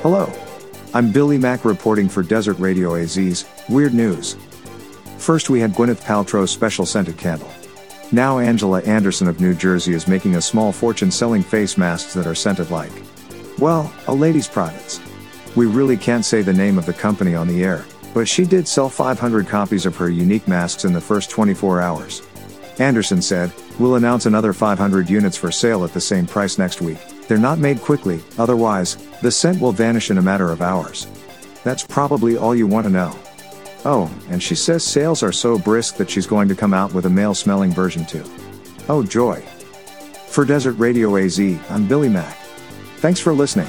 Hello. I'm Billy Mack reporting for Desert Radio AZ's Weird News. First, we had Gwyneth Paltrow's special scented candle. Now, Angela Anderson of New Jersey is making a small fortune selling face masks that are scented like, well, a lady's privates. We really can't say the name of the company on the air, but she did sell 500 copies of her unique masks in the first 24 hours. Anderson said, We'll announce another 500 units for sale at the same price next week. They're not made quickly, otherwise, the scent will vanish in a matter of hours. That's probably all you want to know. Oh, and she says sales are so brisk that she's going to come out with a male smelling version too. Oh joy. For Desert Radio AZ, I'm Billy Mack. Thanks for listening.